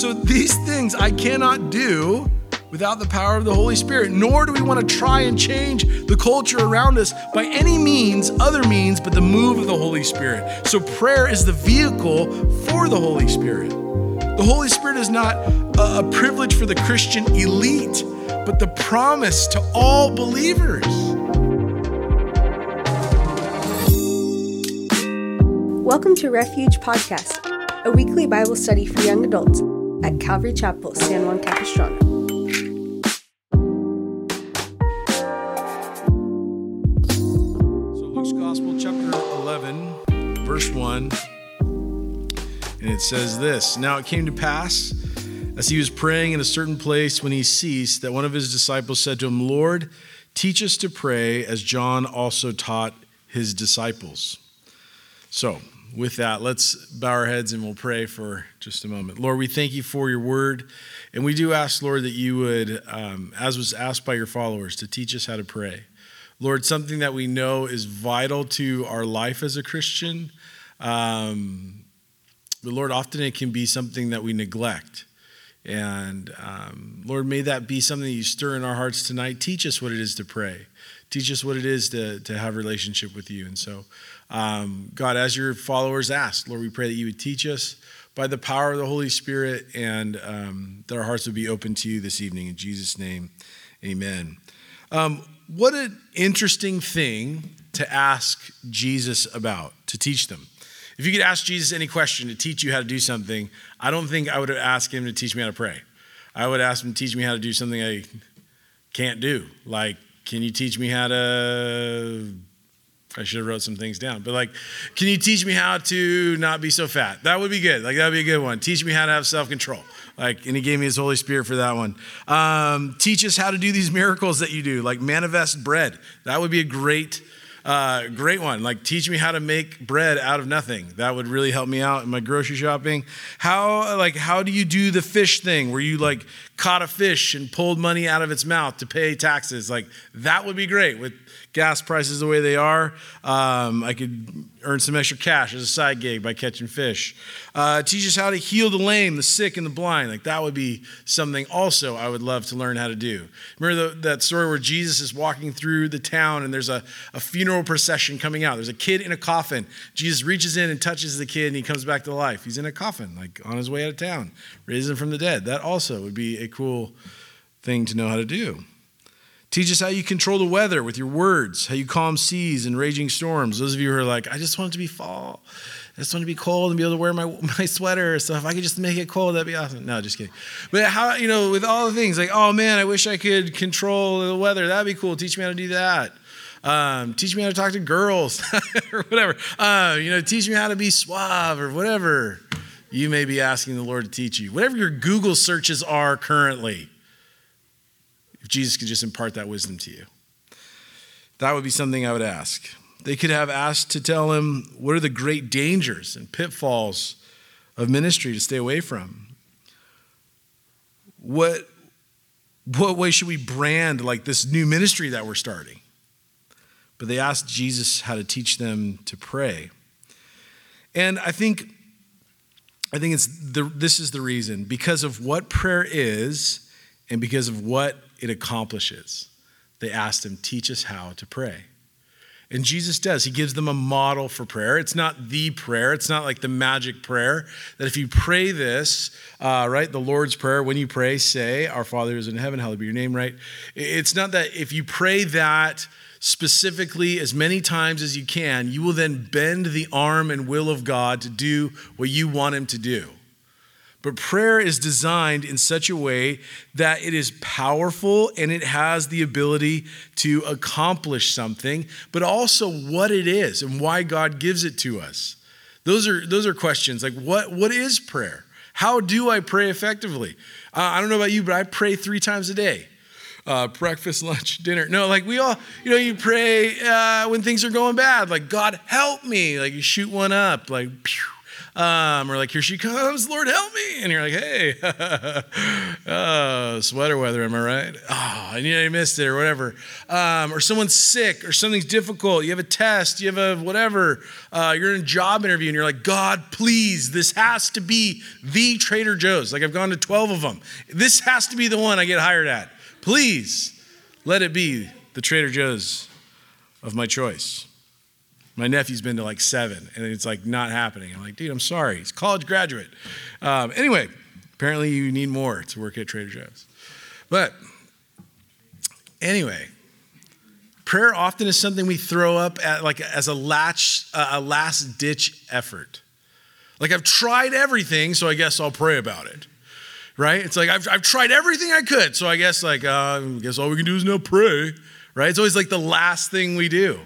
So these things I cannot do without the power of the Holy Spirit, nor do we want to try and change the culture around us by any means, other means, but the move of the Holy Spirit. So prayer is the vehicle for the Holy Spirit. The Holy Spirit is not a, privilege for the Christian elite, but the promise to all believers. Welcome to Refuge Podcast, a weekly Bible study for young adults at Calvary Chapel, San Juan Capistrano. So, Luke's Gospel, chapter 11, verse 1, and it says this Now it came to pass, as he was praying in a certain place when he ceased, that one of his disciples said to him, Lord, teach us to pray as John also taught his disciples. So, with that, let's bow our heads and we'll pray for just a moment. Lord, we thank you for your word. And we do ask, Lord, that you would, um, as was asked by your followers, to teach us how to pray. Lord, something that we know is vital to our life as a Christian. Um, but Lord, often it can be something that we neglect. And um, Lord, may that be something that you stir in our hearts tonight. Teach us what it is to pray. Teach us what it is to, to have relationship with you. And so, um, God, as your followers ask, Lord, we pray that you would teach us by the power of the Holy Spirit and um, that our hearts would be open to you this evening. In Jesus' name, amen. Um, what an interesting thing to ask Jesus about, to teach them. If you could ask Jesus any question to teach you how to do something, I don't think I would ask him to teach me how to pray. I would ask him to teach me how to do something I can't do. Like, can you teach me how to I should have wrote some things down. But like, can you teach me how to not be so fat? That would be good. Like that would be a good one. Teach me how to have self-control. Like, and he gave me his Holy Spirit for that one. Um, teach us how to do these miracles that you do, like manifest bread. That would be a great, uh, great one. Like, teach me how to make bread out of nothing. That would really help me out in my grocery shopping. How, like, how do you do the fish thing where you like caught a fish and pulled money out of its mouth to pay taxes? Like, that would be great with gas prices the way they are, um, I could earn some extra cash as a side gig by catching fish. Uh, teach us how to heal the lame, the sick, and the blind. Like that would be something also I would love to learn how to do. Remember the, that story where Jesus is walking through the town and there's a, a funeral procession coming out. There's a kid in a coffin. Jesus reaches in and touches the kid and he comes back to life. He's in a coffin, like on his way out of town, raising from the dead. That also would be a cool thing to know how to do. Teach us how you control the weather with your words, how you calm seas and raging storms. Those of you who are like, I just want it to be fall. I just want to be cold and be able to wear my, my sweater. So if I could just make it cold, that'd be awesome. No, just kidding. But how, you know, with all the things like, oh man, I wish I could control the weather. That'd be cool. Teach me how to do that. Um, teach me how to talk to girls or whatever. Uh, you know, teach me how to be suave or whatever you may be asking the Lord to teach you. Whatever your Google searches are currently. Jesus could just impart that wisdom to you. That would be something I would ask. They could have asked to tell him what are the great dangers and pitfalls of ministry to stay away from. What, what way should we brand like this new ministry that we're starting? But they asked Jesus how to teach them to pray. And I think I think it's the, this is the reason because of what prayer is and because of what it accomplishes. They asked him, Teach us how to pray. And Jesus does. He gives them a model for prayer. It's not the prayer, it's not like the magic prayer that if you pray this, uh, right, the Lord's Prayer, when you pray, say, Our Father is in heaven, hallowed be your name, right? It's not that if you pray that, specifically as many times as you can, you will then bend the arm and will of God to do what you want Him to do. But prayer is designed in such a way that it is powerful and it has the ability to accomplish something, but also what it is and why God gives it to us. Those are, those are questions like what, what is prayer? How do I pray effectively? Uh, I don't know about you, but I pray three times a day. Uh, breakfast, lunch, dinner. No, like we all, you know, you pray uh, when things are going bad. Like, God, help me. Like, you shoot one up. Like, pew, Um, or like, here she comes, Lord help me. And you're like, hey, oh, sweater weather, am I right? Oh, you, missed it or whatever. Um, or someone's sick or something's difficult. You have a test, you have a whatever. Uh, you're in a job interview and you're like, God, please, this has to be the Trader Joe's. Like I've gone to 12 of them. This has to be the one I get hired at. Please let it be the Trader Joe's of my choice. My nephew's been to like seven, and it's like not happening. I'm like, dude, I'm sorry. He's a college graduate. Um, anyway, apparently you need more to work at Trader Joe's. But anyway, prayer often is something we throw up at like as a latch, a last ditch effort. Like I've tried everything, so I guess I'll pray about it. Right? It's like I've, I've tried everything I could, so I guess like uh, I guess all we can do is now pray. Right? It's always like the last thing we do.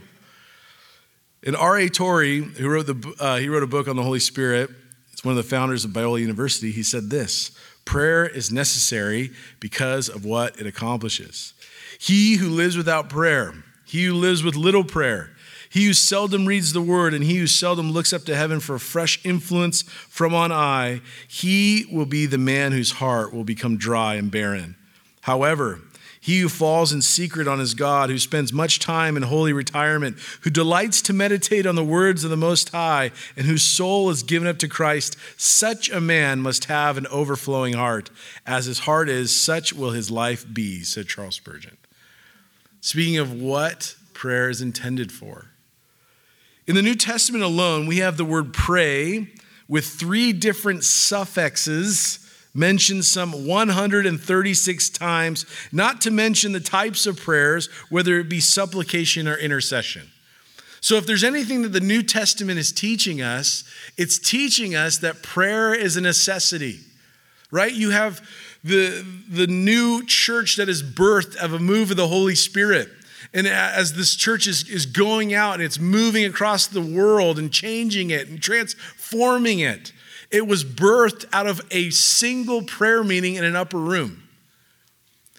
And R.A. Torrey, who wrote, the, uh, he wrote a book on the Holy Spirit, it's one of the founders of Biola University, he said this Prayer is necessary because of what it accomplishes. He who lives without prayer, he who lives with little prayer, he who seldom reads the word, and he who seldom looks up to heaven for a fresh influence from on high, he will be the man whose heart will become dry and barren. However, he who falls in secret on his God, who spends much time in holy retirement, who delights to meditate on the words of the Most High, and whose soul is given up to Christ, such a man must have an overflowing heart. As his heart is, such will his life be, said Charles Spurgeon. Speaking of what prayer is intended for. In the New Testament alone, we have the word pray with three different suffixes mentioned some 136 times, not to mention the types of prayers, whether it be supplication or intercession. So, if there's anything that the New Testament is teaching us, it's teaching us that prayer is a necessity, right? You have the, the new church that is birthed of a move of the Holy Spirit. And as this church is, is going out and it's moving across the world and changing it and transforming it, it was birthed out of a single prayer meeting in an upper room.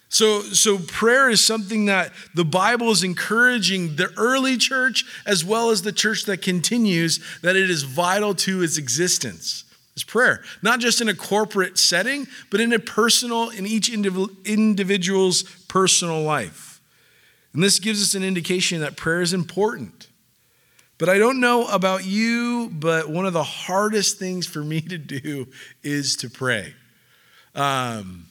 So, so prayer is something that the Bible is encouraging the early church as well as the church that continues that it is vital to its existence. Is prayer, not just in a corporate setting, but in a personal, in each individual's personal life. And this gives us an indication that prayer is important. But I don't know about you, but one of the hardest things for me to do is to pray. Um,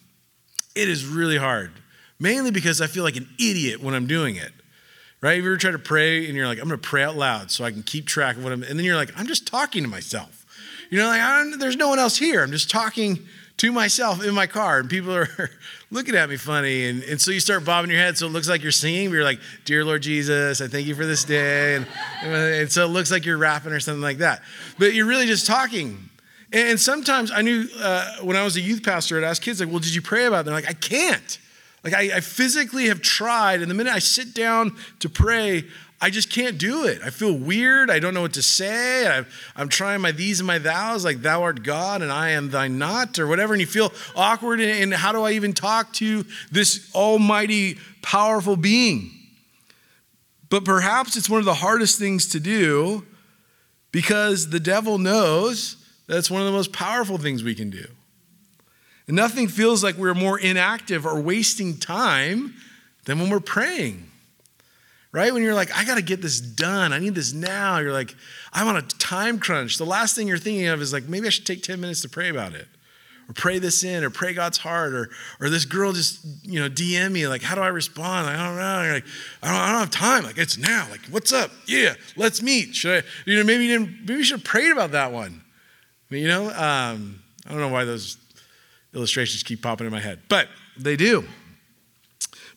it is really hard, mainly because I feel like an idiot when I'm doing it. Right? Have you ever tried to pray and you're like, I'm going to pray out loud so I can keep track of what I'm, and then you're like, I'm just talking to myself. You know, like, there's no one else here. I'm just talking to myself in my car, and people are looking at me funny. And, and so you start bobbing your head so it looks like you're singing, but you're like, Dear Lord Jesus, I thank you for this day. And, and so it looks like you're rapping or something like that. But you're really just talking. And sometimes I knew uh, when I was a youth pastor, I'd ask kids, like, well, did you pray about it? They're like, I can't. Like, I, I physically have tried. And the minute I sit down to pray, I just can't do it. I feel weird. I don't know what to say. I, am trying my these and my thous, like thou art God and I am thy not, or whatever. And you feel awkward. And how do I even talk to this almighty, powerful being? But perhaps it's one of the hardest things to do because the devil knows that's one of the most powerful things we can do. And nothing feels like we're more inactive or wasting time than when we're praying right? When you're like, I got to get this done. I need this now. You're like, I'm on a time crunch. The last thing you're thinking of is like, maybe I should take 10 minutes to pray about it. Or pray this in, or pray God's heart, or or this girl just you know DM me like, how do I respond? Like, I don't know. You're like, I don't, I don't have time. Like it's now. Like what's up? Yeah, let's meet. Should I? You know, maybe you didn't. Maybe you should have prayed about that one. I mean, you know, um, I don't know why those illustrations keep popping in my head, but they do.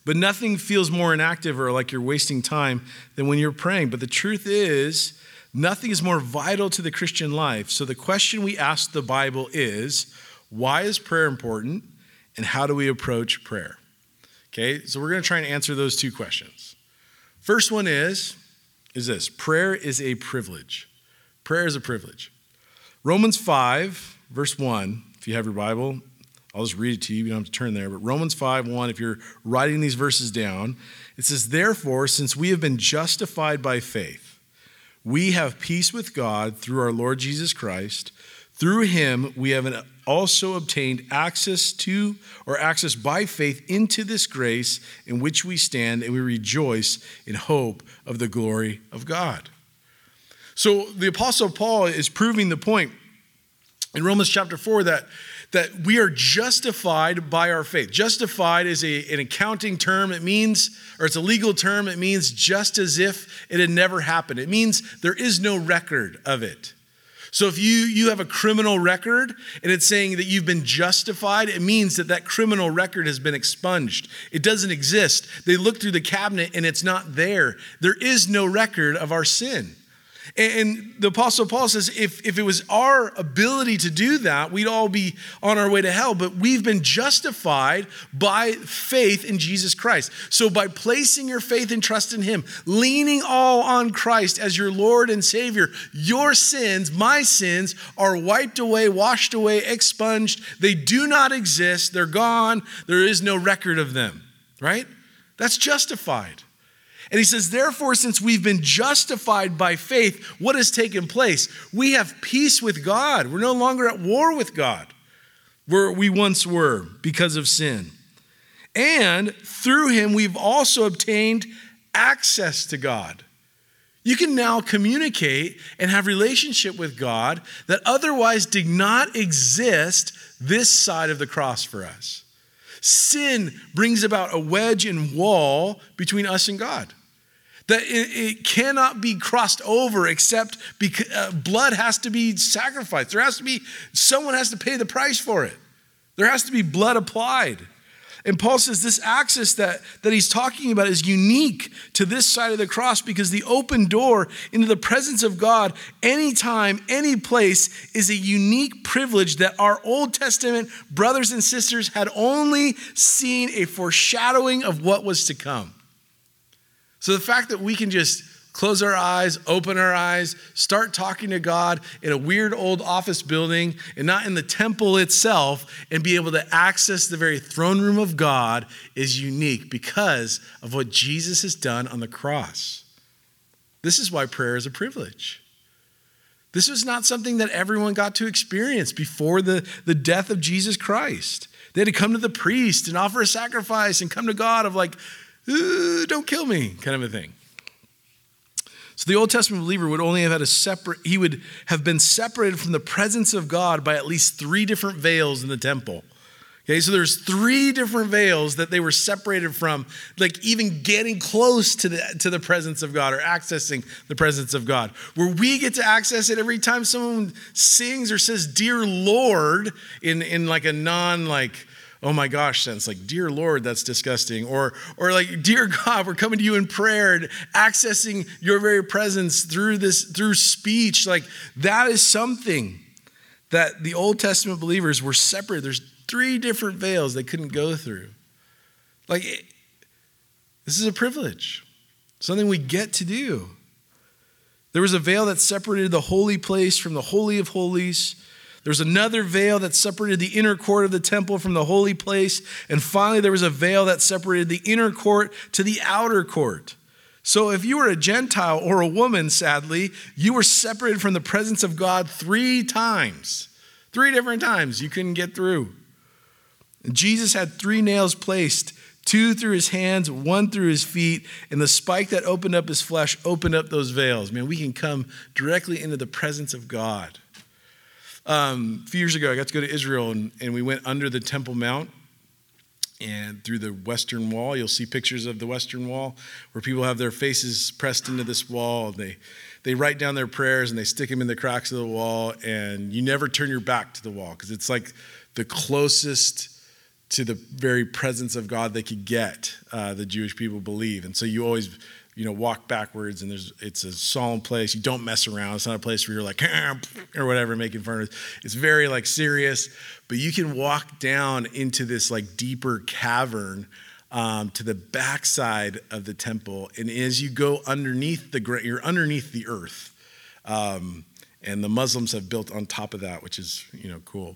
But nothing feels more inactive or like you're wasting time than when you're praying. But the truth is, nothing is more vital to the Christian life. So the question we ask the Bible is why is prayer important and how do we approach prayer? Okay, so we're going to try and answer those two questions. First one is is this prayer is a privilege. Prayer is a privilege. Romans 5, verse 1, if you have your Bible, I'll just read it to you. You don't have to turn there. But Romans 5 1, if you're writing these verses down, it says, Therefore, since we have been justified by faith, we have peace with God through our Lord Jesus Christ. Through him, we have also obtained access to or access by faith into this grace in which we stand, and we rejoice in hope of the glory of God. So the Apostle Paul is proving the point in Romans chapter 4 that, that we are justified by our faith. Justified is a, an accounting term. It means, or it's a legal term, it means just as if it had never happened. It means there is no record of it. So if you, you have a criminal record and it's saying that you've been justified, it means that that criminal record has been expunged. It doesn't exist. They look through the cabinet and it's not there. There is no record of our sin. And the Apostle Paul says if, if it was our ability to do that, we'd all be on our way to hell. But we've been justified by faith in Jesus Christ. So by placing your faith and trust in Him, leaning all on Christ as your Lord and Savior, your sins, my sins, are wiped away, washed away, expunged. They do not exist. They're gone. There is no record of them, right? That's justified. And he says, therefore, since we've been justified by faith, what has taken place? We have peace with God. We're no longer at war with God where we once were because of sin. And through him, we've also obtained access to God. You can now communicate and have relationship with God that otherwise did not exist this side of the cross for us. Sin brings about a wedge and wall between us and God that it, it cannot be crossed over except because uh, blood has to be sacrificed. There has to be, someone has to pay the price for it. There has to be blood applied. And Paul says this access that, that he's talking about is unique to this side of the cross because the open door into the presence of God, anytime, any place, is a unique privilege that our Old Testament brothers and sisters had only seen a foreshadowing of what was to come. So the fact that we can just close our eyes, open our eyes, start talking to God in a weird old office building and not in the temple itself, and be able to access the very throne room of God is unique because of what Jesus has done on the cross. This is why prayer is a privilege. This was not something that everyone got to experience before the, the death of Jesus Christ. They had to come to the priest and offer a sacrifice and come to God of like, Uh, don't kill me, kind of a thing. So the Old Testament believer would only have had a separate, he would have been separated from the presence of God by at least three different veils in the temple. Okay, so there's three different veils that they were separated from, like even getting close to the, to the presence of God or accessing the presence of God. Where we get to access it every time someone sings or says, Dear Lord, in, in like a non like oh my gosh sense like dear lord that's disgusting or or like dear god we're coming to you in prayer and accessing your very presence through this through speech. Like that is something that the old testament believers were separate. There's three different veils they couldn't go through. Like it, this is a privilege. Something we get to do. There was a veil that separated the holy place from the holy of holies there was another veil that separated the inner court of the temple from the holy place. And finally, there was a veil that separated the inner court to the outer court. So if you were a Gentile or a woman, sadly, you were separated from the presence of God three times. Three different times you couldn't get through. Jesus had three nails placed two through his hands, one through his feet, and the spike that opened up his flesh opened up those veils. Man, we can come directly into the presence of God. Um, a few years ago, I got to go to Israel and, and we went under the Temple Mount and through the Western Wall. You'll see pictures of the Western Wall where people have their faces pressed into this wall. They, they write down their prayers and they stick them in the cracks of the wall, and you never turn your back to the wall because it's like the closest to the very presence of God they could get, uh, the Jewish people believe. And so you always you know, walk backwards and there's it's a solemn place. You don't mess around. It's not a place where you're like or whatever, making fun of. It's very like serious, but you can walk down into this like deeper cavern um, to the backside of the temple, and as you go underneath the ground, you're underneath the earth, um, and the Muslims have built on top of that, which is you know cool.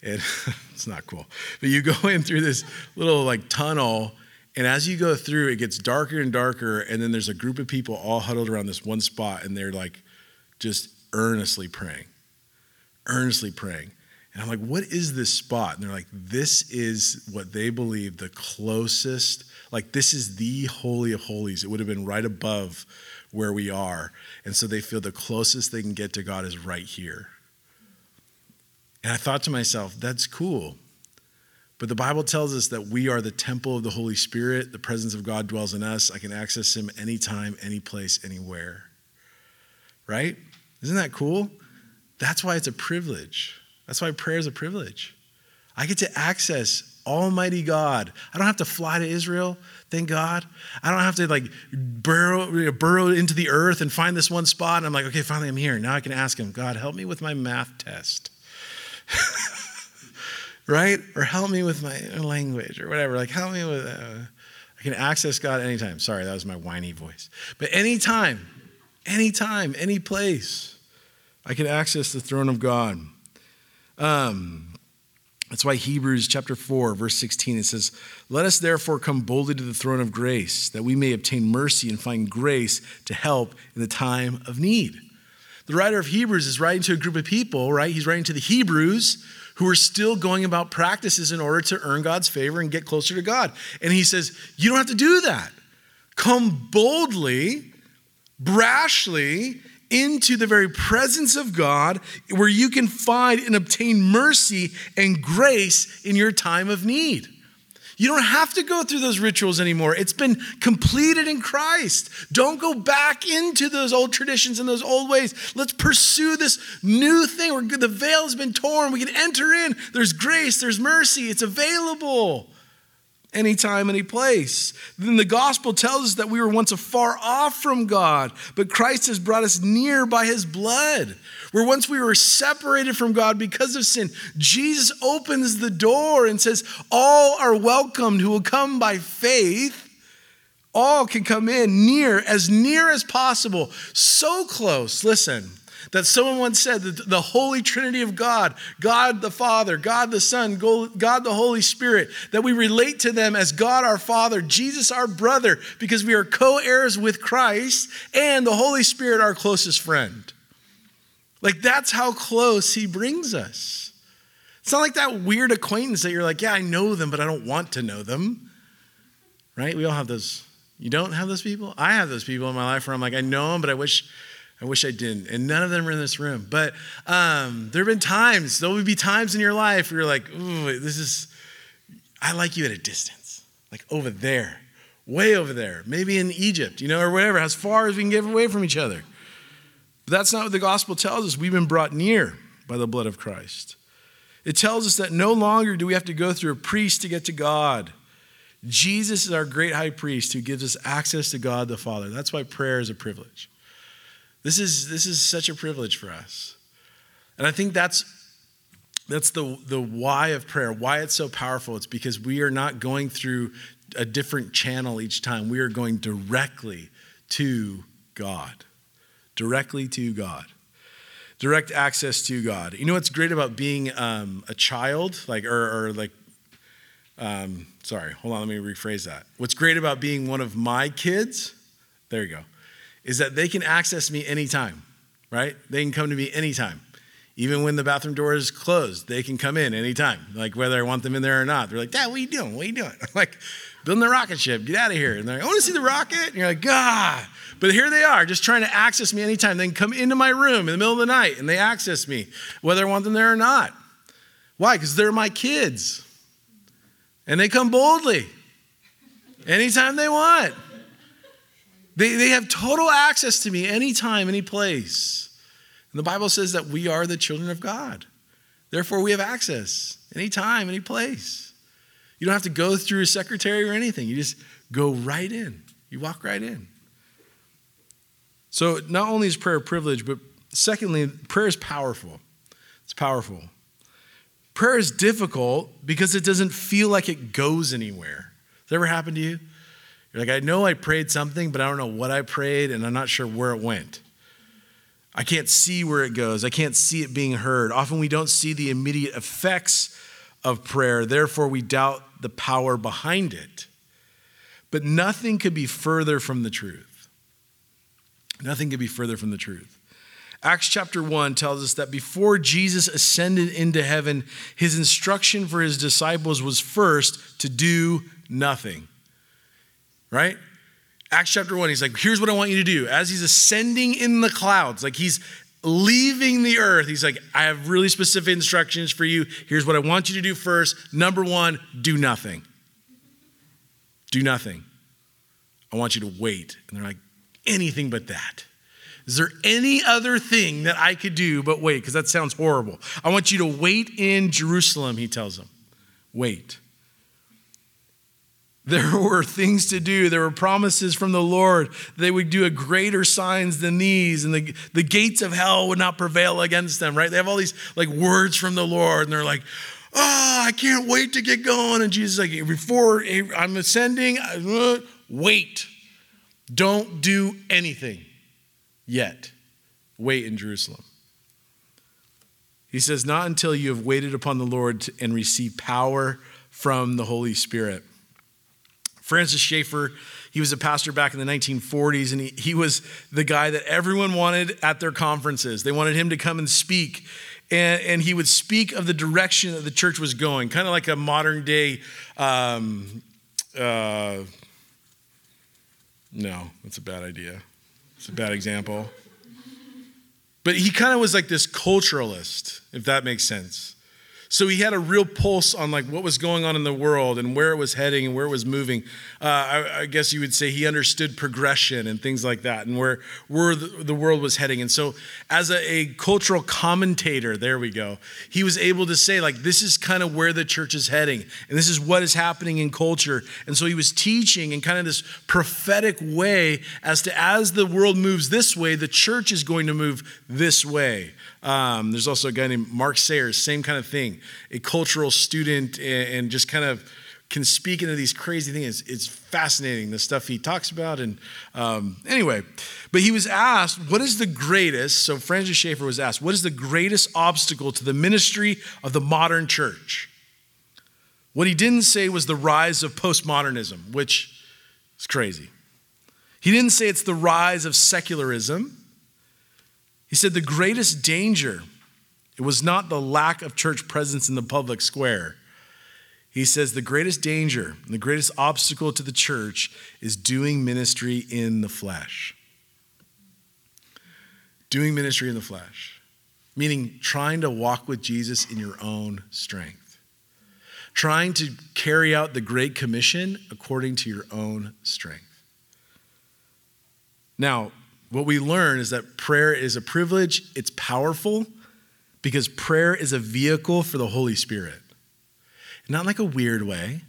And it's not cool, but you go in through this little like tunnel And as you go through, it gets darker and darker. And then there's a group of people all huddled around this one spot, and they're like just earnestly praying, earnestly praying. And I'm like, what is this spot? And they're like, this is what they believe the closest, like, this is the Holy of Holies. It would have been right above where we are. And so they feel the closest they can get to God is right here. And I thought to myself, that's cool. But the Bible tells us that we are the temple of the Holy Spirit. The presence of God dwells in us. I can access Him anytime, any place, anywhere. Right? Isn't that cool? That's why it's a privilege. That's why prayer is a privilege. I get to access Almighty God. I don't have to fly to Israel, thank God. I don't have to like burrow, burrow into the earth and find this one spot. And I'm like, okay, finally I'm here. Now I can ask Him, God, help me with my math test. right? Or help me with my language or whatever. Like, help me with, uh, I can access God anytime. Sorry, that was my whiny voice. But anytime, anytime, any place, I can access the throne of God. Um, that's why Hebrews chapter 4, verse 16, it says, Let us therefore come boldly to the throne of grace, that we may obtain mercy and find grace to help in the time of need. The writer of Hebrews is writing to a group of people, right? He's writing to the Hebrews who are still going about practices in order to earn God's favor and get closer to God. And he says, You don't have to do that. Come boldly, brashly into the very presence of God where you can find and obtain mercy and grace in your time of need. You don't have to go through those rituals anymore. It's been completed in Christ. Don't go back into those old traditions and those old ways. Let's pursue this new thing where the veil has been torn. We can enter in. There's grace, there's mercy. It's available anytime, any place. Then the gospel tells us that we were once afar off from God, but Christ has brought us near by his blood. Where once we were separated from God because of sin, Jesus opens the door and says, All are welcomed who will come by faith. All can come in near, as near as possible, so close. Listen, that someone once said that the Holy Trinity of God, God the Father, God the Son, God the Holy Spirit, that we relate to them as God our Father, Jesus our brother, because we are co heirs with Christ, and the Holy Spirit our closest friend. Like that's how close he brings us. It's not like that weird acquaintance that you're like, yeah, I know them, but I don't want to know them. Right? We all have those. You don't have those people? I have those people in my life where I'm like, I know them, but I wish I wish I didn't. And none of them are in this room. But um, there have been times, there will be times in your life where you're like, ooh, this is, I like you at a distance, like over there, way over there, maybe in Egypt, you know, or whatever, as far as we can get away from each other. But that's not what the gospel tells us. We've been brought near by the blood of Christ. It tells us that no longer do we have to go through a priest to get to God. Jesus is our great high priest who gives us access to God the Father. That's why prayer is a privilege. This is, this is such a privilege for us. And I think that's, that's the, the why of prayer, why it's so powerful. It's because we are not going through a different channel each time. We are going directly to God directly to God. Direct access to God. You know what's great about being um, a child, like or, or like, um, sorry, hold on, let me rephrase that. What's great about being one of my kids, there you go, is that they can access me anytime, right? They can come to me anytime. Even when the bathroom door is closed, they can come in anytime, like whether I want them in there or not. They're like, Dad, what are you doing? What are you doing? I'm like, building the rocket ship. Get out of here. And they're like, I want to see the rocket. And you're like, God. But here they are, just trying to access me anytime. They can come into my room in the middle of the night and they access me, whether I want them there or not. Why? Because they're my kids. And they come boldly anytime they want. They, they have total access to me anytime, any place. And the Bible says that we are the children of God. Therefore, we have access anytime, any place. You don't have to go through a secretary or anything. You just go right in. You walk right in. So, not only is prayer a privilege, but secondly, prayer is powerful. It's powerful. Prayer is difficult because it doesn't feel like it goes anywhere. Has that ever happened to you? You're like, I know I prayed something, but I don't know what I prayed, and I'm not sure where it went. I can't see where it goes. I can't see it being heard. Often we don't see the immediate effects of prayer, therefore, we doubt the power behind it. But nothing could be further from the truth. Nothing could be further from the truth. Acts chapter 1 tells us that before Jesus ascended into heaven, his instruction for his disciples was first to do nothing. Right? Acts chapter 1, he's like, here's what I want you to do. As he's ascending in the clouds, like he's leaving the earth, he's like, I have really specific instructions for you. Here's what I want you to do first. Number one, do nothing. Do nothing. I want you to wait. And they're like, anything but that. Is there any other thing that I could do but wait? Because that sounds horrible. I want you to wait in Jerusalem, he tells them. Wait. There were things to do. There were promises from the Lord. They would do a greater signs than these, and the, the gates of hell would not prevail against them, right? They have all these like words from the Lord, and they're like, oh, I can't wait to get going. And Jesus is like, before I'm ascending, uh, wait. Don't do anything yet. Wait in Jerusalem. He says, Not until you have waited upon the Lord and received power from the Holy Spirit. Francis Schaeffer, he was a pastor back in the 1940s, and he, he was the guy that everyone wanted at their conferences. They wanted him to come and speak. And, and he would speak of the direction that the church was going, kind of like a modern day. Um, uh, no, that's a bad idea. It's a bad example. But he kind of was like this culturalist, if that makes sense. So he had a real pulse on like what was going on in the world and where it was heading and where it was moving. Uh, I, I, guess you would say he understood progression and things like that and where, where the, the world was heading. And so as a, a, cultural commentator, there we go, he was able to say like, this is kind of where the church is heading and this is what is happening in culture. And so he was teaching in kind of this prophetic way as to as the world moves this way, the church is going to move this way. Um, there's also a guy named Mark Sayers, same kind of thing, a cultural student and, just kind of can speak into these crazy things. It's, it's fascinating, the stuff he talks about. And um, anyway, but he was asked, what is the greatest? So Francis Schaeffer was asked, what is the greatest obstacle to the ministry of the modern church? What he didn't say was the rise of postmodernism, which is crazy. He didn't say it's the rise of secularism. He said the greatest danger, it was not the lack of church presence in the public square. He says the greatest danger, the greatest obstacle to the church is doing ministry in the flesh. Doing ministry in the flesh, meaning trying to walk with Jesus in your own strength, trying to carry out the Great Commission according to your own strength. Now, what we learn is that prayer is a privilege, it's powerful because prayer is a vehicle for the Holy Spirit. Not like a weird way,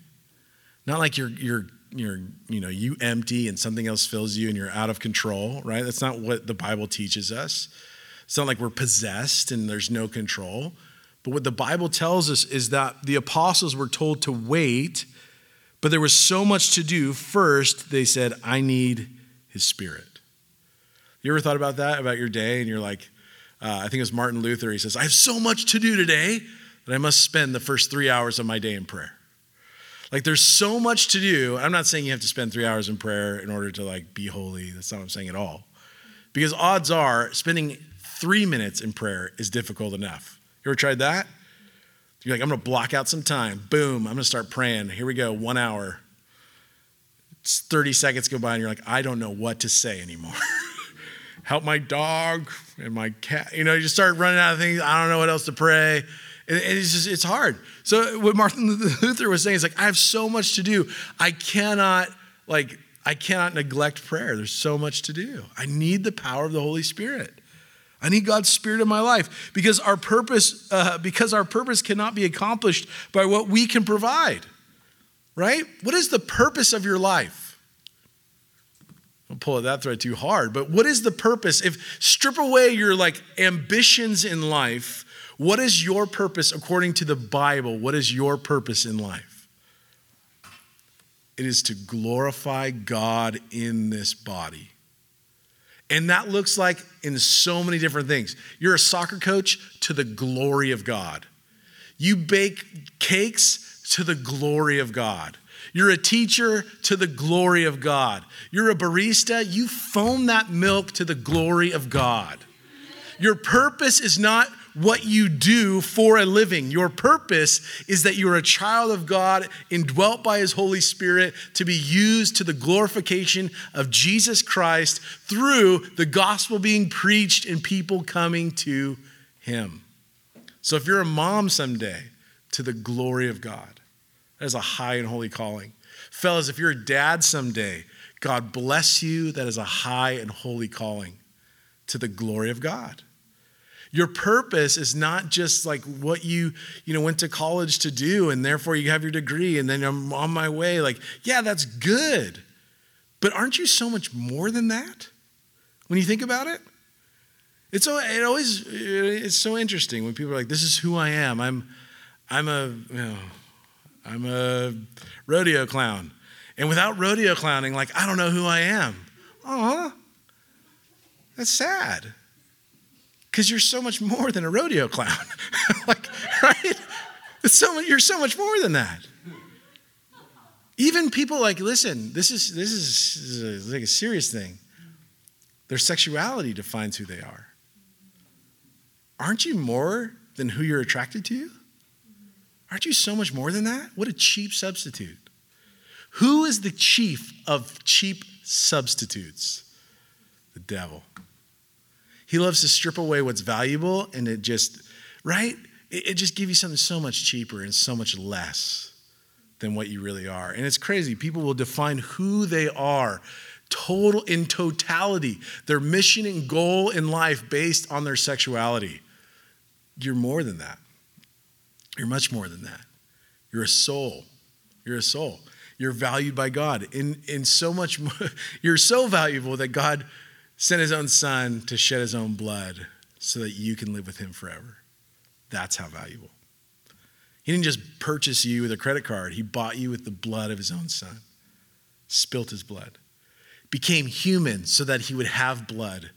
not like you're, you're, you're, you know, you empty and something else fills you and you're out of control, right? That's not what the Bible teaches us. It's not like we're possessed and there's no control. But what the Bible tells us is that the apostles were told to wait, but there was so much to do. First, they said, I need his spirit. You ever thought about that, about your day, and you're like, uh, I think it was Martin Luther, he says, I have so much to do today that I must spend the first three hours of my day in prayer. Like there's so much to do. I'm not saying you have to spend three hours in prayer in order to like be holy. That's not what I'm saying at all. Because odds are spending three minutes in prayer is difficult enough. You ever tried that? You're like, I'm gonna block out some time. Boom, I'm gonna start praying. Here we go, one hour. It's 30 seconds go by and you're like, I don't know what to say anymore. help my dog and my cat. You know, you just start running out of things. I don't know what else to pray. And it's just, it's hard. So what Martin Luther was saying is like, I have so much to do. I cannot, like, I cannot neglect prayer. There's so much to do. I need the power of the Holy Spirit. I need God's Spirit in my life because our purpose, uh, because our purpose cannot be accomplished by what we can provide. Right? What is the purpose of your life? Don't pull at that thread too hard, but what is the purpose? If strip away your like ambitions in life, what is your purpose according to the Bible? What is your purpose in life? It is to glorify God in this body. And that looks like in so many different things. You're a soccer coach to the glory of God. You bake cakes to the glory of God. You're a teacher to the glory of God. You're a barista, you foam that milk to the glory of God. Your purpose is not what you do for a living. Your purpose is that you're a child of God, indwelt by His Holy Spirit, to be used to the glorification of Jesus Christ through the gospel being preached and people coming to Him. So if you're a mom someday, to the glory of God, that is a high and holy calling. Fellas, if you're a dad someday, God bless you. That is a high and holy calling to the glory of God. Your purpose is not just like what you, you know, went to college to do and therefore you have your degree and then I'm on my way. Like, yeah, that's good. But aren't you so much more than that? When you think about it? It's so it always it's so interesting when people are like, this is who I am. I'm I'm a you know, I'm a rodeo clown. And without rodeo clowning, like I don't know who I am. Oh, that's sad because you're so much more than a rodeo clown. like, right? So, you're so much more than that. Even people like, listen, this is, this is, this is like a serious thing. Their sexuality defines who they are. Aren't you more than who you're attracted to? Aren't you so much more than that? What a cheap substitute. Who is the chief of cheap substitutes? The devil. He loves to strip away what's valuable and it just, right? It, it just gives you something so much cheaper and so much less than what you really are. And it's crazy. People will define who they are total in totality, their mission and goal in life based on their sexuality. You're more than that. You're much more than that. You're a soul. You're a soul. You're valued by God. In, in so much more, you're so valuable that God sent his own son to shed his own blood so that you can live with him forever. That's how valuable. He didn't just purchase you with a credit card, he bought you with the blood of his own son, spilt his blood, became human so that he would have blood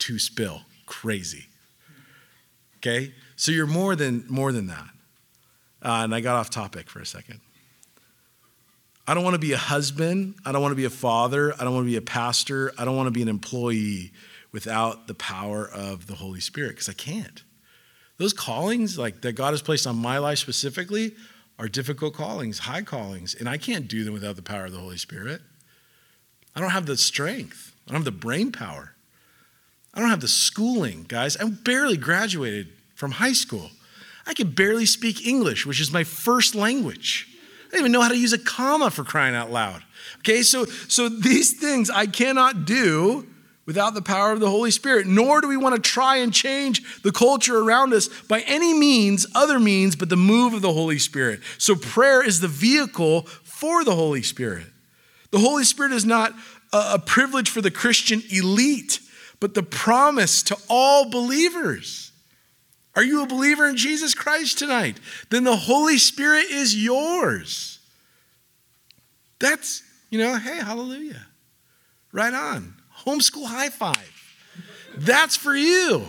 to spill. Crazy. Okay? So you're more than, more than that. Uh, and I got off topic for a second. I don't want to be a husband. I don't want to be a father. I don't want to be a pastor. I don't want to be an employee without the power of the Holy Spirit because I can't. Those callings, like that God has placed on my life specifically, are difficult callings, high callings, and I can't do them without the power of the Holy Spirit. I don't have the strength. I don't have the brain power. I don't have the schooling, guys. I barely graduated from high school. I can barely speak English, which is my first language. I don't even know how to use a comma for crying out loud. Okay, so, so these things I cannot do without the power of the Holy Spirit, nor do we want to try and change the culture around us by any means, other means, but the move of the Holy Spirit. So prayer is the vehicle for the Holy Spirit. The Holy Spirit is not a privilege for the Christian elite, but the promise to all believers. Are you a believer in Jesus Christ tonight? Then the Holy Spirit is yours. That's, you know, hey, hallelujah. Right on. Homeschool high five. That's for you.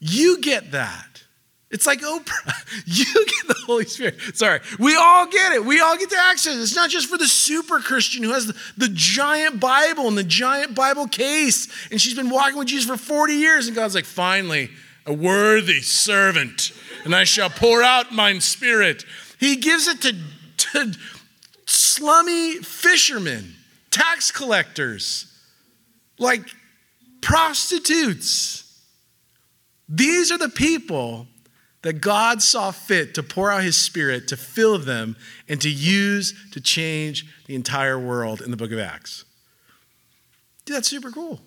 You get that. It's like Oprah. You get the Holy Spirit. Sorry. We all get it. We all get to access. It's not just for the super Christian who has the, the, giant Bible and the giant Bible case, and she's been walking with Jesus for 40 years, and God's like, finally, a worthy servant, and I shall pour out mine spirit. He gives it to, to slummy fishermen, tax collectors, like prostitutes. These are the people that God saw fit to pour out his spirit to fill them and to use to change the entire world in the book of Acts. Dude, that's super cool.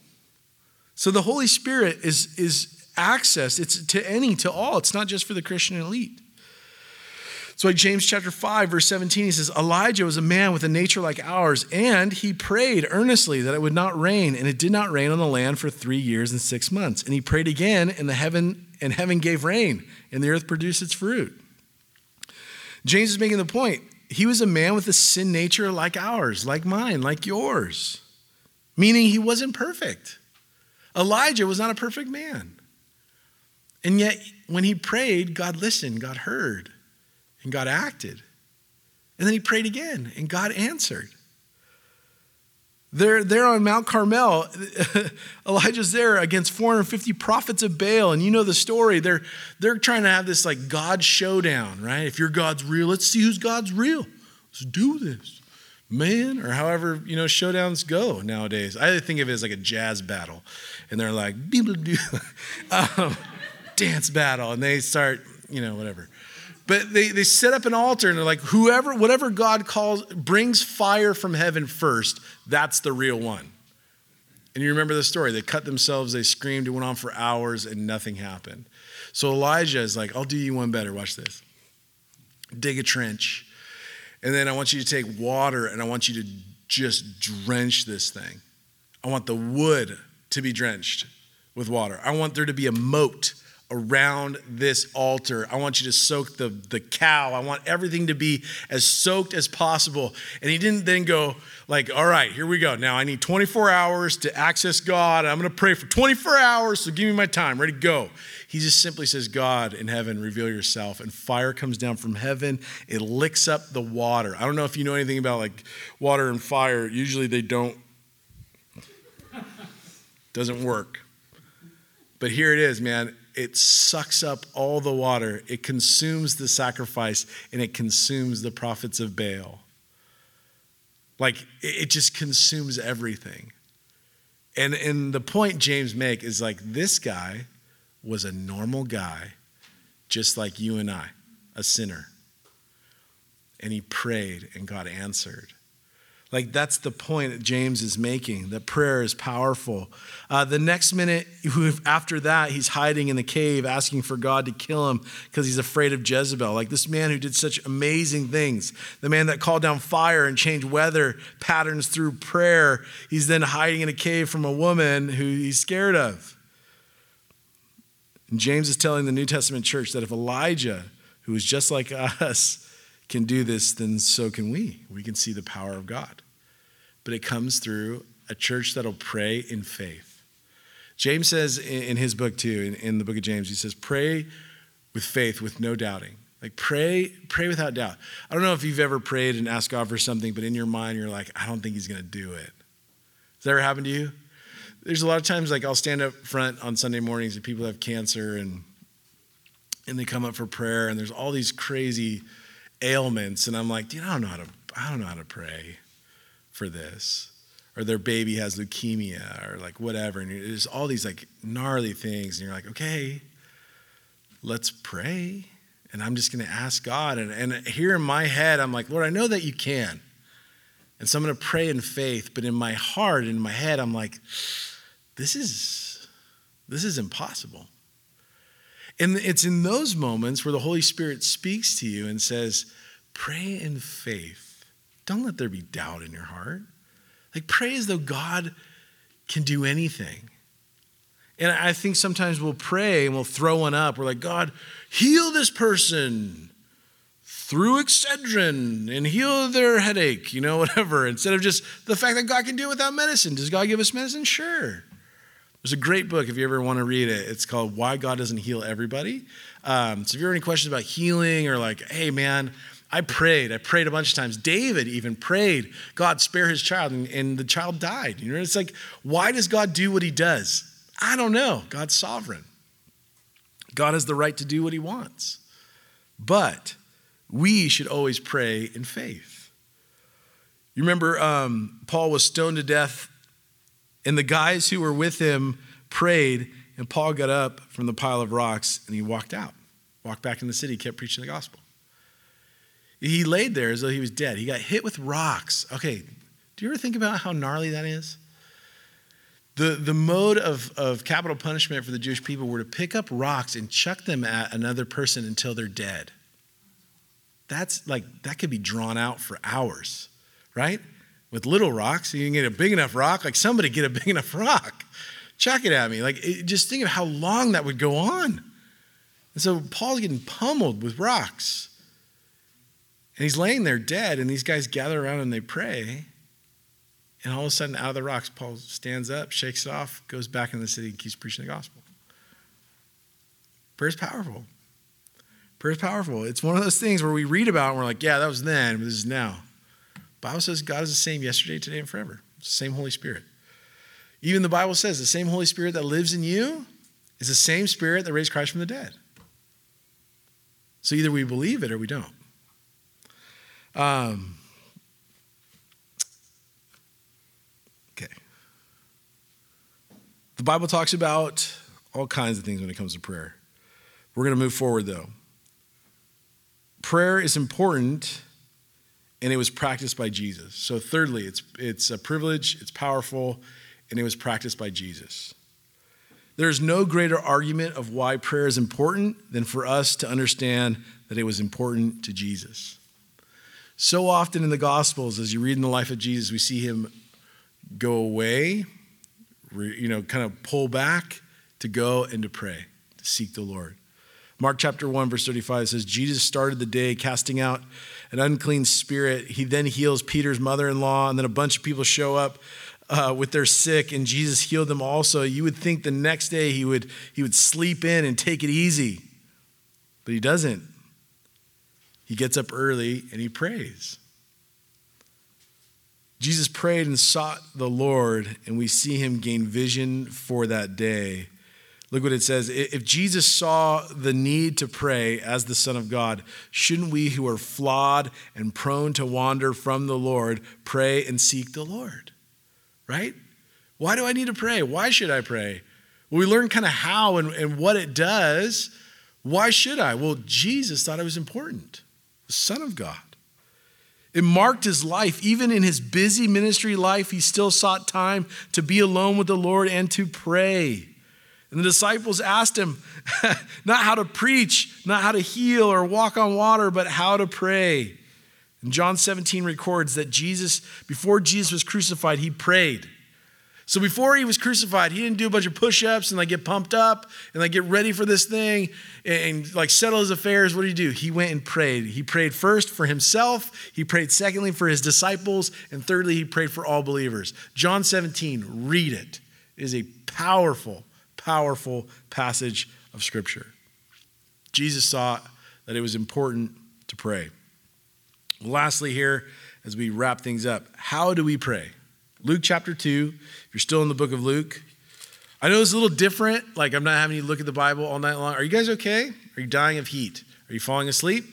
So the Holy Spirit is, is access. It's to any, to all. It's not just for the Christian elite. So, like James chapter 5, verse 17, he says, Elijah was a man with a nature like ours, and he prayed earnestly that it would not rain, and it did not rain on the land for three years and six months. And he prayed again, and the heaven and heaven gave rain, and the earth produced its fruit. James is making the point. He was a man with a sin nature like ours, like mine, like yours, meaning he wasn't perfect. Elijah was not a perfect man. And yet, when he prayed, God listened, God heard, and God acted. And then he prayed again, and God answered. They're, they're on Mount Carmel. Elijah's there against 450 prophets of Baal. And you know the story. They're, they're trying to have this like God showdown, right? If your God's real, let's see who's God's real. Let's do this. Man, or however, you know, showdowns go nowadays. I think of it as like a jazz battle. And they're like, um, dance battle. And they start, you know, whatever. But they, they set up an altar and they're like, whoever, whatever God calls, brings fire from heaven first, that's the real one. And you remember the story. They cut themselves, they screamed, it went on for hours, and nothing happened. So Elijah is like, I'll do you one better. Watch this. Dig a trench. And then I want you to take water and I want you to just drench this thing. I want the wood to be drenched with water. I want there to be a moat around this altar. I want you to soak the, the cow. I want everything to be as soaked as possible. And he didn't then go, like, all right, here we go. Now I need 24 hours to access God. I'm going to pray for 24 hours, so give me my time. Ready, to go. He just simply says, God in heaven, reveal yourself. And fire comes down from heaven. It licks up the water. I don't know if you know anything about like water and fire. Usually they don't, doesn't work. But here it is, man it sucks up all the water, it consumes the sacrifice, and it consumes the prophets of Baal. Like it just consumes everything. And, and the point James make is like this guy was a normal guy, just like you and I, a sinner. And he prayed and God answered. Like, that's the point that James is making that prayer is powerful. Uh, the next minute after that, he's hiding in the cave asking for God to kill him because he's afraid of Jezebel. Like this man who did such amazing things, the man that called down fire and changed weather patterns through prayer, he's then hiding in a cave from a woman who he's scared of. And James is telling the New Testament church that if Elijah, who is just like us, can do this, then so can we. We can see the power of God. But it comes through a church that'll pray in faith. James says in his book, too, in, the book of James, he says, pray with faith, with no doubting. Like pray, pray without doubt. I don't know if you've ever prayed and asked God for something, but in your mind you're like, I don't think He's going to do it. Has that ever happened to you? There's a lot of times like I'll stand up front on Sunday mornings and people have cancer and and they come up for prayer and there's all these crazy ailments, and I'm like, dude, I don't know how to, I don't know how to pray for this. Or their baby has leukemia, or like whatever, and there's all these like gnarly things, and you're like, okay, let's pray. And I'm just to ask God. And, and here in my head, I'm like, Lord, I know that you can. And so I'm to pray in faith. But in my heart, in my head, I'm like, this is, this is impossible. And it's in those moments where the Holy Spirit speaks to you and says, Pray in faith. Don't let there be doubt in your heart. Like, pray as though God can do anything. And I think sometimes we'll pray and we'll throw one up. We're like, God, heal this person through Excedrin and heal their headache, you know, whatever, instead of just the fact that God can do it without medicine. Does God give us medicine? Sure. There's a great book if you ever want to read it. It's called Why God Doesn't Heal Everybody. Um, so if you have any questions about healing or like, hey man, I prayed. I prayed a bunch of times. David even prayed, God spare his child, and, and the child died. You know, it's like, why does God do what he does? I don't know. God's sovereign. God has the right to do what he wants. But we should always pray in faith. You remember um, Paul was stoned to death and the guys who were with him prayed, and Paul got up from the pile of rocks and he walked out, walked back in the city, kept preaching the gospel. He laid there as though he was dead. He got hit with rocks. Okay, do you ever think about how gnarly that is? The, the mode of, of capital punishment for the Jewish people were to pick up rocks and chuck them at another person until they're dead. That's like, that could be drawn out for hours, right? With little rocks. You can get a big enough rock. Like somebody get a big enough rock. Chuck it at me. Like it, just think of how long that would go on. And so Paul's getting pummeled with rocks. And he's laying there dead, and these guys gather around and they pray. And all of a sudden, out of the rocks, Paul stands up, shakes it off, goes back in the city, and keeps preaching the gospel. Prayer is powerful. Prayer is powerful. It's one of those things where we read about and we're like, yeah, that was then, but this is now. Bible says God is the same yesterday, today, and forever. It's the same Holy Spirit. Even the Bible says the same Holy Spirit that lives in you is the same Spirit that raised Christ from the dead. So either we believe it or we don't. Um, okay. The Bible talks about all kinds of things when it comes to prayer. We're going to move forward though. Prayer is important and it was practiced by Jesus. So thirdly, it's it's a privilege, it's powerful, and it was practiced by Jesus. There's no greater argument of why prayer is important than for us to understand that it was important to Jesus. So often in the Gospels, as you read in the life of Jesus, we see him go away, you know, kind of pull back to go and to pray, to seek the Lord. Mark chapter 1, verse 35 says, Jesus started the day casting out an unclean spirit. He then heals Peter's mother in law, and then a bunch of people show up uh, with their sick, and Jesus healed them also. You would think the next day he would, he would sleep in and take it easy, but he doesn't. He gets up early and he prays. Jesus prayed and sought the Lord, and we see him gain vision for that day. Look what it says. If Jesus saw the need to pray as the Son of God, shouldn't we who are flawed and prone to wander from the Lord pray and seek the Lord? right? Why do I need to pray? Why should I pray? Well, we learn kind of how and, and what it does. Why should I? Well, Jesus thought it was important, the Son of God. It marked his life. Even in his busy ministry life, he still sought time to be alone with the Lord and to pray. And the disciples asked him not how to preach, not how to heal or walk on water, but how to pray. And John 17 records that Jesus, before Jesus was crucified, he prayed. So before he was crucified, he didn't do a bunch of push-ups and like get pumped up and like get ready for this thing and, and like settle his affairs. What did he do? He went and prayed. He prayed first for himself, he prayed secondly for his disciples, and thirdly, he prayed for all believers. John 17, read it. It is a powerful, powerful passage of scripture. Jesus saw that it was important to pray. Lastly, here, as we wrap things up, how do we pray? Luke chapter 2, if you're still in the book of Luke, I know it's a little different. Like, I'm not having you look at the Bible all night long. Are you guys okay? Are you dying of heat? Are you falling asleep?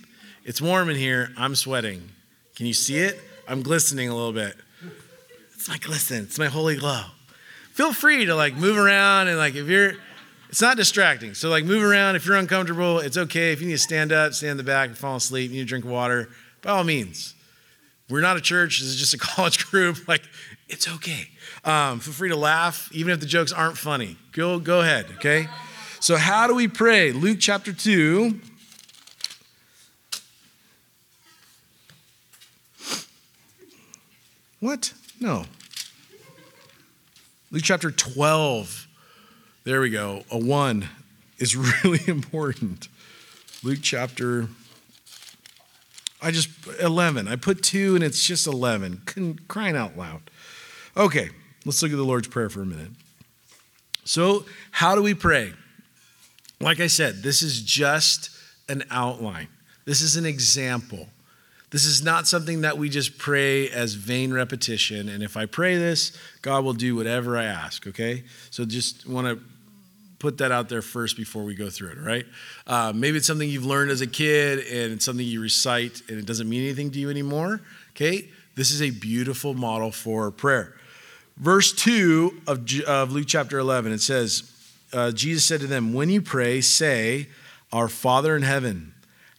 It's warm in here. I'm sweating. Can you see it? I'm glistening a little bit. It's my glisten, it's my holy glow. Feel free to like move around and like if you're, it's not distracting. So like move around. If you're uncomfortable, it's okay. If you need to stand up, stand in the back, and fall asleep, you need to drink water, by all means. We're not a church, this is just a college group. Like, it's okay. Um, feel free to laugh, even if the jokes aren't funny. Go, go ahead, okay? So, how do we pray? Luke chapter 2. What? No. Luke chapter 12. There we go. A 1 is really important. Luke chapter I just, 11. I put two and it's just 11. Crying out loud. Okay, let's look at the Lord's Prayer for a minute. So, how do we pray? Like I said, this is just an outline, this is an example. This is not something that we just pray as vain repetition. And if I pray this, God will do whatever I ask, okay? So just want to put that out there first before we go through it, right? Uh, maybe it's something you've learned as a kid and it's something you recite and it doesn't mean anything to you anymore, okay? This is a beautiful model for prayer. Verse 2 of, of Luke chapter 11, it says, uh, Jesus said to them, When you pray, say, Our Father in heaven,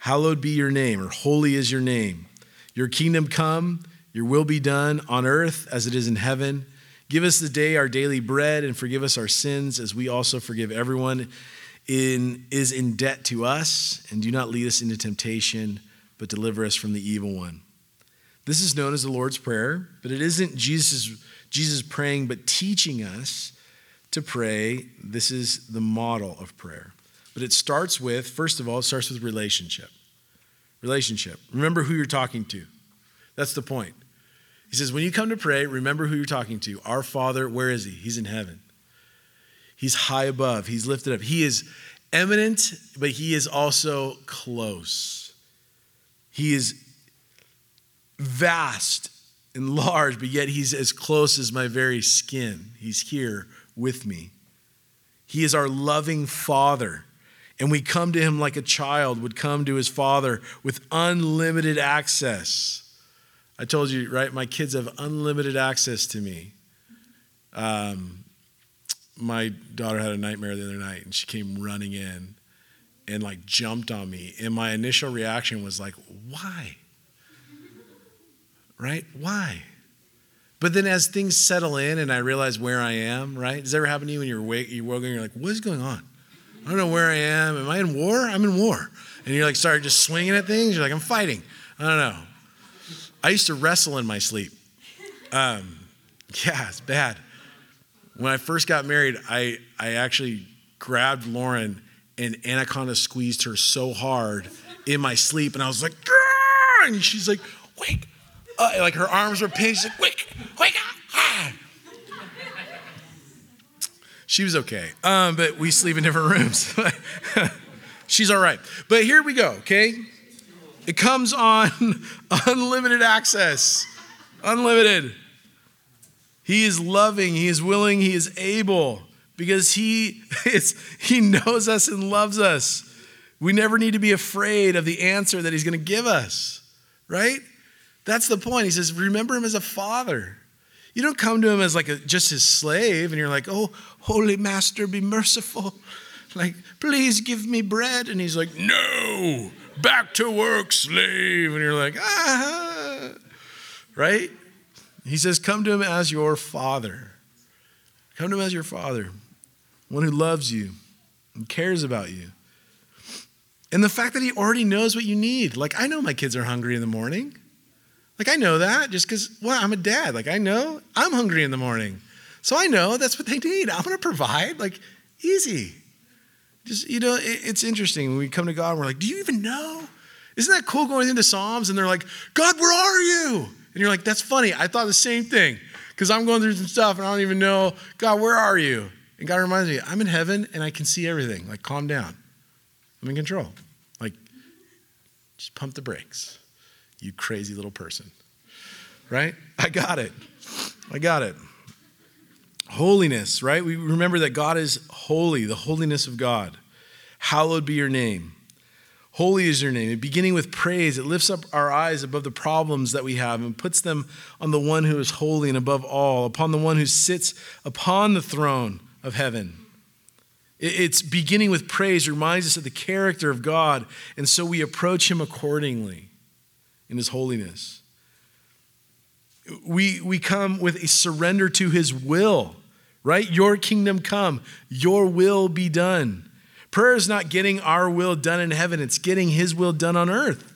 hallowed be your name, or holy is your name. Your kingdom come, your will be done on earth as it is in heaven. Give us the day our daily bread and forgive us our sins as we also forgive everyone in, is in debt to us. And do not lead us into temptation, but deliver us from the evil one. This is known as the Lord's Prayer, but it isn't Jesus, Jesus praying, but teaching us to pray. This is the model of prayer. But it starts with, first of all, it starts with relationship. Relationship. Remember who you're talking to. That's the point. He says, when you come to pray, remember who you're talking to. Our Father, where is He? He's in heaven. He's high above, He's lifted up. He is eminent, but he is also close. He is vast and large, but yet he's as close as my very skin. He's here with me. He is our loving Father. And we come to him like a child would come to his father with unlimited access. I told you, right? My kids have unlimited access to me. Um, my daughter had a nightmare the other night and she came running in and like jumped on me. And my initial reaction was like, why? Right? Why? But then as things settle in and I realize where I am, right? Does that ever happen to you when you're awake, you're woken, you're like, what is going on? I don't know where I am. Am I in war? I'm in war. And you're like, start just swinging at things. You're like, I'm fighting. I don't know. I used to wrestle in my sleep. Um, yeah, it's bad. When I first got married, I, I actually grabbed Lauren and anaconda squeezed her so hard in my sleep. And I was like, Grr! and she's like, wake. Uh, like her arms were pinched. Like, wake, wake up. Ah. She was okay, um, but we sleep in different rooms. She's all right. But here we go, okay? It comes on unlimited access. Unlimited. He is loving, he is willing, he is able because he is, he knows us and loves us. We never need to be afraid of the answer that he's going to give us, right? That's the point. He says, remember him as a father. You don't come to him as like a, just his slave and you're like, oh, holy master, be merciful. Like, please give me bread. And he's like, no, back to work, slave. And you're like, ah, right? He says, come to him as your father. Come to him as your father, one who loves you and cares about you. And the fact that he already knows what you need. Like, I know my kids are hungry in the morning. Like, I know that just because, well, I'm a dad. Like, I know I'm hungry in the morning. So I know that's what they need. I'm going to provide. Like, easy. Just, you know, it, it's interesting. When we come to God, and we're like, do you even know? Isn't that cool going into Psalms and they're like, God, where are you? And you're like, that's funny. I thought the same thing because I'm going through some stuff and I don't even know, God, where are you? And God reminds me, I'm in heaven and I can see everything. Like, calm down. I'm in control. Like, just pump the brakes you crazy little person. Right? I got it. I got it. Holiness, right? We remember that God is holy, the holiness of God. Hallowed be your name. Holy is your name. beginning with praise, it lifts up our eyes above the problems that we have and puts them on the one who is holy and above all, upon the one who sits upon the throne of heaven. It's beginning with praise reminds us of the character of God, and so we approach him accordingly in his holiness. We, we come with a surrender to his will, right? Your kingdom come, your will be done. Prayer is not getting our will done in heaven, it's getting his will done on earth.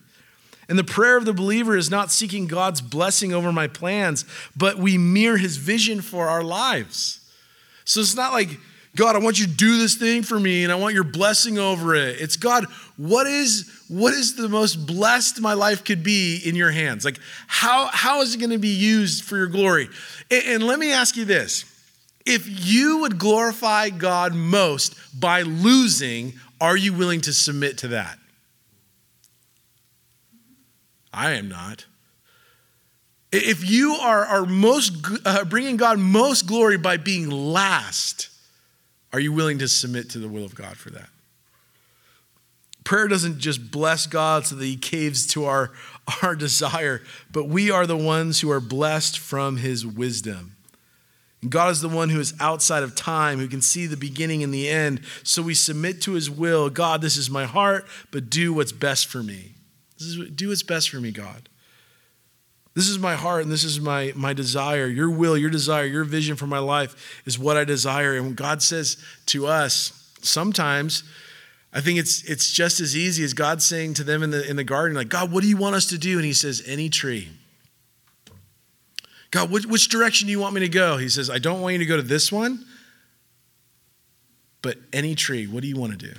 And the prayer of the believer is not seeking God's blessing over my plans, but we mirror his vision for our lives. So it's not like God, I want you to do this thing for me and I want your blessing over it. It's God, what is what is the most blessed my life could be in your hands? Like how how is it going to be used for your glory? And, and let me ask you this. If you would glorify God most by losing, are you willing to submit to that? I am not. If you are, are most uh, bringing God most glory by being last, are you willing to submit to the will of God for that? Prayer doesn't just bless God so that He caves to our, our desire, but we are the ones who are blessed from His wisdom. God is the one who is outside of time, who can see the beginning and the end. So we submit to His will. God, this is my heart, but do what's best for me. This is, do what's best for me, God. This is my heart and this is my, my desire. Your will, your desire, your vision for my life is what I desire. And when God says to us, sometimes I think it's, it's just as easy as God saying to them in the, in the garden, like, God, what do you want us to do? And he says, any tree. God, which, which direction do you want me to go? He says, I don't want you to go to this one, but any tree. What do you want to do?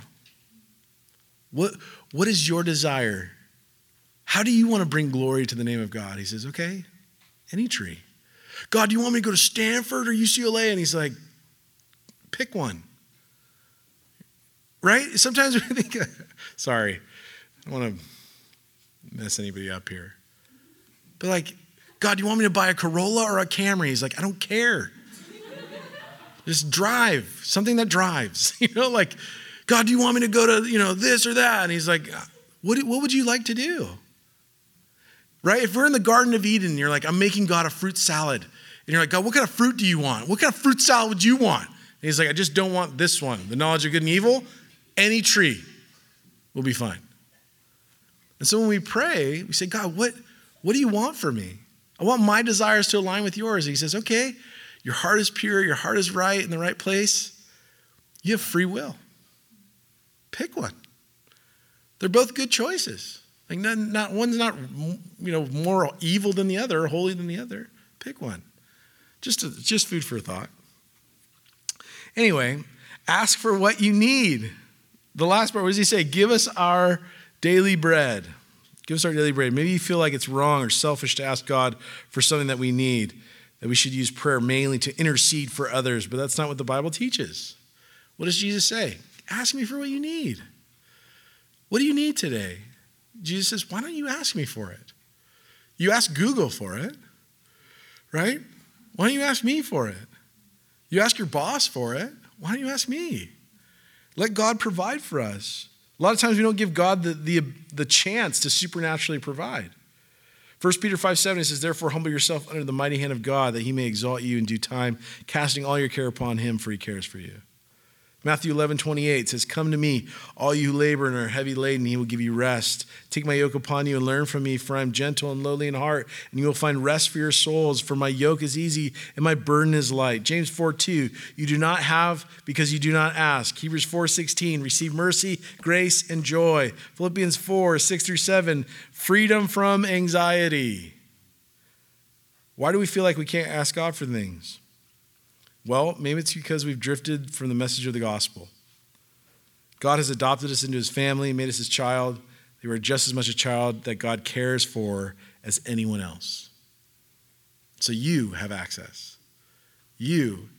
What, what is your desire? How do you want to bring glory to the name of God? He says, Okay, any tree. God, do you want me to go to Stanford or UCLA? And he's like, Pick one. Right? Sometimes we think, sorry, I don't want to mess anybody up here. But like, God, do you want me to buy a Corolla or a Camry? He's like, I don't care. Just drive, something that drives. You know, like, God, do you want me to go to, you know, this or that? And he's like, what, what would you like to do? Right? If we're in the Garden of Eden, you're like, I'm making God a fruit salad. And you're like, God, what kind of fruit do you want? What kind of fruit salad would you want? And he's like, I just don't want this one. The knowledge of good and evil, any tree will be fine. And so when we pray, we say, God, what, what do you want for me? I want my desires to align with yours. And he says, okay, your heart is pure, your heart is right in the right place. You have free will. Pick one. They're both good choices. Like not, not one's not you know more evil than the other holy than the other. Pick one. Just just food for thought. Anyway, ask for what you need. The last part, what does he say? Give us our daily bread. Give us our daily bread. Maybe you feel like it's wrong or selfish to ask God for something that we need, that we should use prayer mainly to intercede for others, but that's not what the Bible teaches. What does Jesus say? Ask me for what you need. What do you need today? Jesus says, Why don't you ask me for it? You ask Google for it, right? Why don't you ask me for it? You ask your boss for it. Why don't you ask me? Let God provide for us. A lot of times we don't give God the, the, the chance to supernaturally provide. 1 Peter 5 7 says, Therefore, humble yourself under the mighty hand of God, that he may exalt you in due time, casting all your care upon him, for he cares for you. Matthew 11, 28 says, Come to me, all you who labor and are heavy laden, he will give you rest. Take my yoke upon you and learn from me, for I am gentle and lowly in heart, and you will find rest for your souls. For my yoke is easy and my burden is light. James 4, 2, you do not have because you do not ask. Hebrews 4, 16, receive mercy, grace, and joy. Philippians 4, 6 through 7, freedom from anxiety. Why do we feel like we can't ask God for things? Well, maybe it's because we've drifted from the message of the gospel. God has adopted us into his family, made us his child. We are just as much a child that God cares for as anyone else. So you have access. You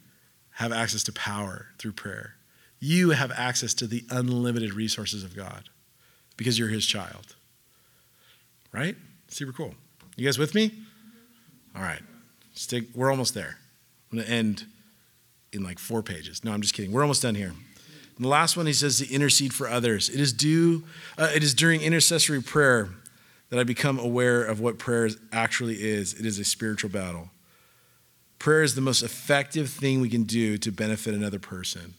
have access to power through prayer. You have access to the unlimited resources of God because you're his child. Right? Super cool. You guys with me? All right. Stick, we're almost there. I'm going to end in like four pages. No, I'm just kidding. We're almost done here. And the last one, he says to intercede for others. It is due. Uh, it is during intercessory prayer that I become aware of what prayer actually is. It is a spiritual battle. Prayer is the most effective thing we can do to benefit another person.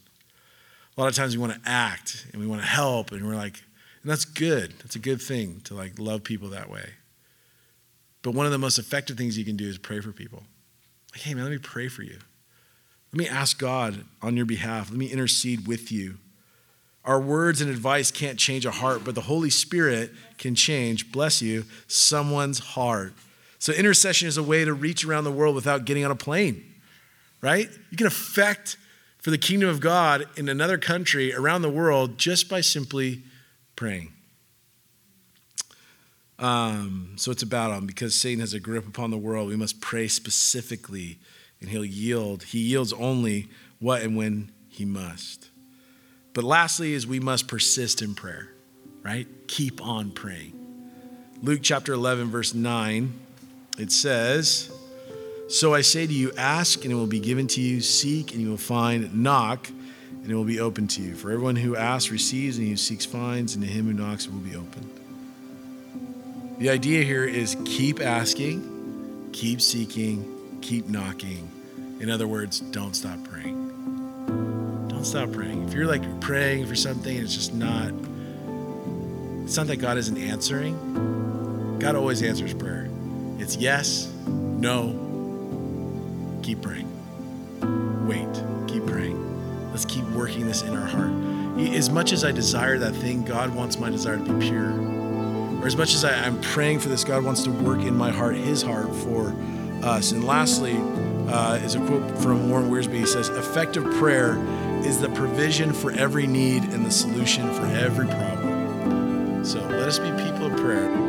A lot of times we want to act and we want to help, and we're like, and that's good. That's a good thing to like love people that way. But one of the most effective things you can do is pray for people. Like, hey man, let me pray for you. Let me ask God on your behalf. Let me intercede with you. Our words and advice can't change a heart, but the Holy Spirit can change, bless you, someone's heart. So, intercession is a way to reach around the world without getting on a plane, right? You can affect for the kingdom of God in another country around the world just by simply praying. Um, so, it's a battle. Because Satan has a grip upon the world, we must pray specifically and he'll yield. He yields only what and when he must. But lastly, is we must persist in prayer, right? Keep on praying. Luke chapter 11, verse 9, it says, So I say to you, ask and it will be given to you, seek and you will find, knock and it will be open to you. For everyone who asks receives, and he who seeks finds, and to him who knocks it will be opened. The idea here is keep asking, keep seeking, keep knocking. In other words, don't stop praying. Don't stop praying. If you're like praying for something and it's just not, it's not that God isn't answering. God always answers prayer. It's yes, no, keep praying. Wait, keep praying. Let's keep working this in our heart. As much as I desire that thing, God wants my desire to be pure. Or as much as I, am praying for this, God wants to work in my heart, His heart for us. And lastly, uh, is a quote from Warren Wiersbe. He says, Effective prayer is the provision for every need and the solution for every problem. So let us be people of prayer.